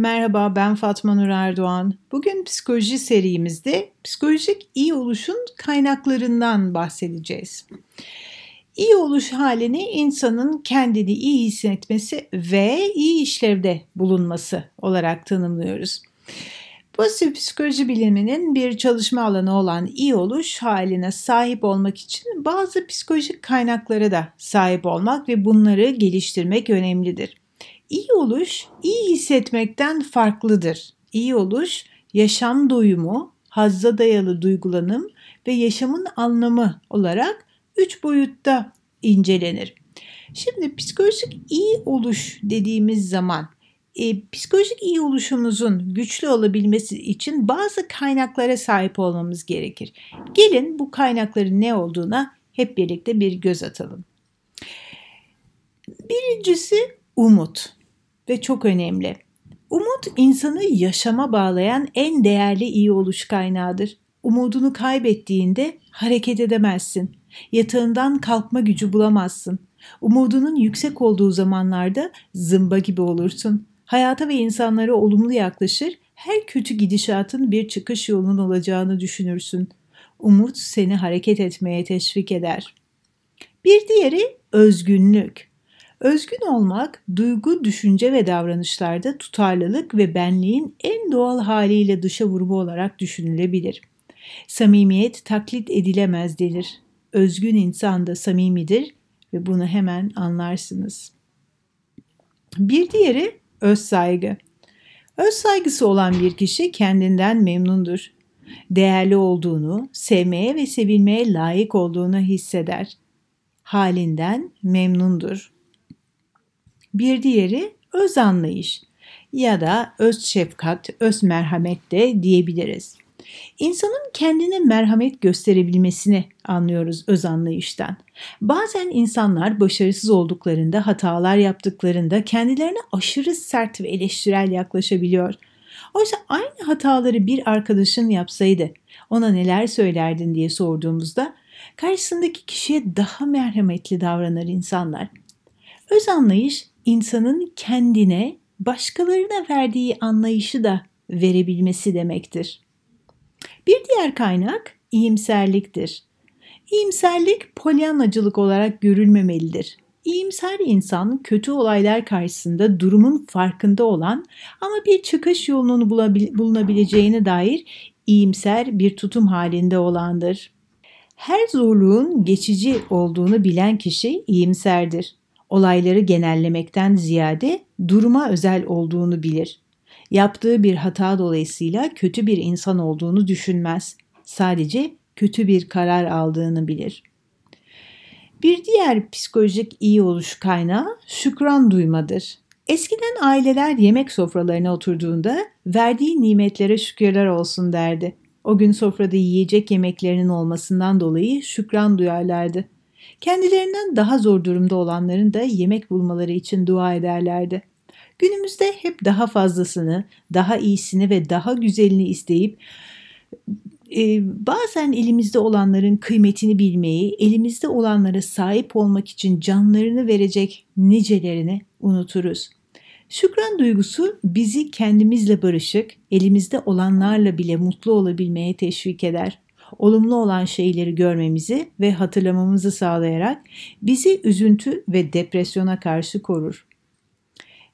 Merhaba ben Fatma Nur Erdoğan. Bugün psikoloji serimizde psikolojik iyi oluşun kaynaklarından bahsedeceğiz. İyi oluş halini insanın kendini iyi hissetmesi ve iyi işlevde bulunması olarak tanımlıyoruz. Pozitif psikoloji biliminin bir çalışma alanı olan iyi oluş haline sahip olmak için bazı psikolojik kaynaklara da sahip olmak ve bunları geliştirmek önemlidir. İyi oluş, iyi hissetmekten farklıdır. İyi oluş, yaşam doyumu, hazza dayalı duygulanım ve yaşamın anlamı olarak üç boyutta incelenir. Şimdi psikolojik iyi oluş dediğimiz zaman e, psikolojik iyi oluşumuzun güçlü olabilmesi için bazı kaynaklara sahip olmamız gerekir. Gelin bu kaynakların ne olduğuna hep birlikte bir göz atalım. Birincisi umut ve çok önemli. Umut insanı yaşama bağlayan en değerli iyi oluş kaynağıdır. Umudunu kaybettiğinde hareket edemezsin. Yatağından kalkma gücü bulamazsın. Umudunun yüksek olduğu zamanlarda zımba gibi olursun. Hayata ve insanlara olumlu yaklaşır, her kötü gidişatın bir çıkış yolunun olacağını düşünürsün. Umut seni hareket etmeye teşvik eder. Bir diğeri özgünlük. Özgün olmak, duygu, düşünce ve davranışlarda tutarlılık ve benliğin en doğal haliyle dışa vurma olarak düşünülebilir. Samimiyet taklit edilemez denir. Özgün insan da samimidir ve bunu hemen anlarsınız. Bir diğeri öz saygı. Öz saygısı olan bir kişi kendinden memnundur. Değerli olduğunu, sevmeye ve sevilmeye layık olduğunu hisseder. Halinden memnundur. Bir diğeri öz anlayış ya da öz şefkat, öz merhamet de diyebiliriz. İnsanın kendine merhamet gösterebilmesini anlıyoruz öz anlayıştan. Bazen insanlar başarısız olduklarında, hatalar yaptıklarında kendilerine aşırı sert ve eleştirel yaklaşabiliyor. Oysa aynı hataları bir arkadaşın yapsaydı ona neler söylerdin diye sorduğumuzda karşısındaki kişiye daha merhametli davranır insanlar. Öz anlayış insanın kendine başkalarına verdiği anlayışı da verebilmesi demektir. Bir diğer kaynak iyimserliktir. İyimserlik polyanacılık olarak görülmemelidir. İyimser insan kötü olaylar karşısında durumun farkında olan ama bir çıkış yolunun bulunabileceğine dair iyimser bir tutum halinde olandır. Her zorluğun geçici olduğunu bilen kişi iyimserdir olayları genellemekten ziyade duruma özel olduğunu bilir. Yaptığı bir hata dolayısıyla kötü bir insan olduğunu düşünmez. Sadece kötü bir karar aldığını bilir. Bir diğer psikolojik iyi oluş kaynağı şükran duymadır. Eskiden aileler yemek sofralarına oturduğunda verdiği nimetlere şükürler olsun derdi. O gün sofrada yiyecek yemeklerinin olmasından dolayı şükran duyarlardı. Kendilerinden daha zor durumda olanların da yemek bulmaları için dua ederlerdi. Günümüzde hep daha fazlasını, daha iyisini ve daha güzelini isteyip e, bazen elimizde olanların kıymetini bilmeyi, elimizde olanlara sahip olmak için canlarını verecek nicelerini unuturuz. Şükran duygusu bizi kendimizle barışık, elimizde olanlarla bile mutlu olabilmeye teşvik eder olumlu olan şeyleri görmemizi ve hatırlamamızı sağlayarak bizi üzüntü ve depresyona karşı korur.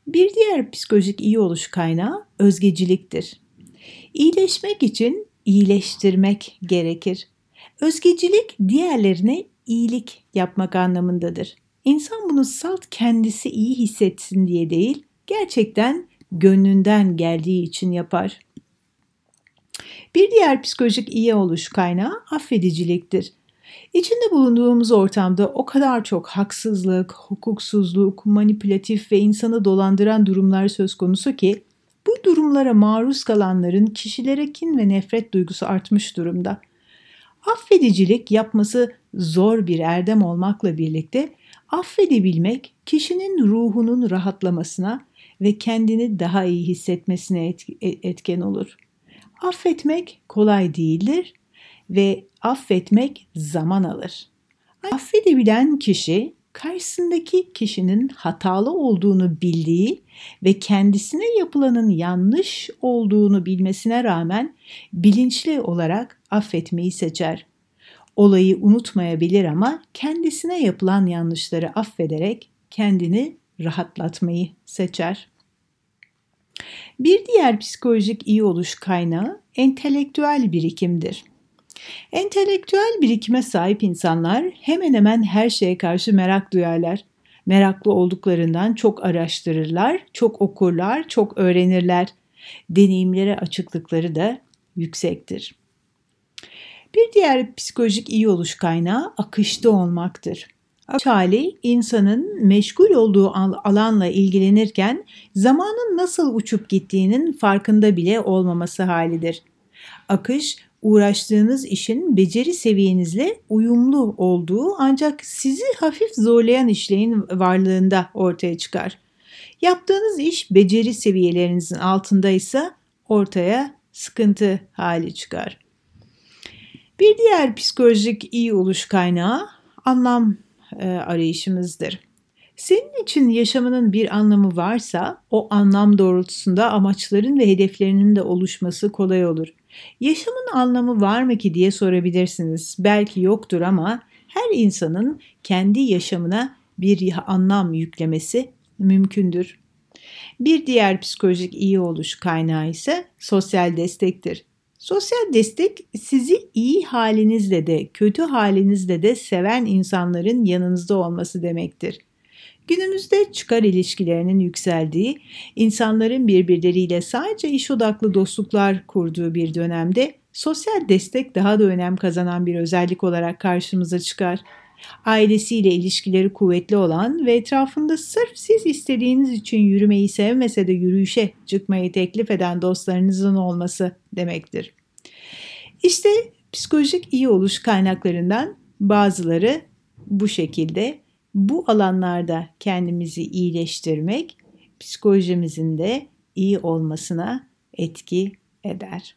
Bir diğer psikolojik iyi oluş kaynağı özgeciliktir. İyileşmek için iyileştirmek gerekir. Özgecilik diğerlerine iyilik yapmak anlamındadır. İnsan bunu salt kendisi iyi hissetsin diye değil, gerçekten gönlünden geldiği için yapar. Bir diğer psikolojik iyi oluş kaynağı affediciliktir. İçinde bulunduğumuz ortamda o kadar çok haksızlık, hukuksuzluk, manipülatif ve insanı dolandıran durumlar söz konusu ki bu durumlara maruz kalanların kişilere kin ve nefret duygusu artmış durumda. Affedicilik yapması zor bir erdem olmakla birlikte affedebilmek kişinin ruhunun rahatlamasına ve kendini daha iyi hissetmesine etken olur. Affetmek kolay değildir ve affetmek zaman alır. Affedebilen kişi karşısındaki kişinin hatalı olduğunu bildiği ve kendisine yapılanın yanlış olduğunu bilmesine rağmen bilinçli olarak affetmeyi seçer. Olayı unutmayabilir ama kendisine yapılan yanlışları affederek kendini rahatlatmayı seçer. Bir diğer psikolojik iyi oluş kaynağı entelektüel birikimdir. Entelektüel birikime sahip insanlar hemen hemen her şeye karşı merak duyarlar. Meraklı olduklarından çok araştırırlar, çok okurlar, çok öğrenirler. Deneyimlere açıklıkları da yüksektir. Bir diğer psikolojik iyi oluş kaynağı akışta olmaktır. Akış hali insanın meşgul olduğu alanla ilgilenirken zamanın nasıl uçup gittiğinin farkında bile olmaması halidir. Akış uğraştığınız işin beceri seviyenizle uyumlu olduğu ancak sizi hafif zorlayan işleyin varlığında ortaya çıkar. Yaptığınız iş beceri seviyelerinizin altındaysa ortaya sıkıntı hali çıkar. Bir diğer psikolojik iyi oluş kaynağı anlam e, arayışımızdır. Senin için yaşamının bir anlamı varsa o anlam doğrultusunda amaçların ve hedeflerinin de oluşması kolay olur. Yaşamın anlamı var mı ki diye sorabilirsiniz. Belki yoktur ama her insanın kendi yaşamına bir anlam yüklemesi mümkündür. Bir diğer psikolojik iyi oluş kaynağı ise sosyal destektir. Sosyal destek sizi iyi halinizle de kötü halinizle de seven insanların yanınızda olması demektir. Günümüzde çıkar ilişkilerinin yükseldiği, insanların birbirleriyle sadece iş odaklı dostluklar kurduğu bir dönemde sosyal destek daha da önem kazanan bir özellik olarak karşımıza çıkar. Ailesiyle ilişkileri kuvvetli olan ve etrafında sırf siz istediğiniz için yürümeyi sevmese de yürüyüşe çıkmayı teklif eden dostlarınızın olması demektir. İşte psikolojik iyi oluş kaynaklarından bazıları bu şekilde bu alanlarda kendimizi iyileştirmek psikolojimizin de iyi olmasına etki eder.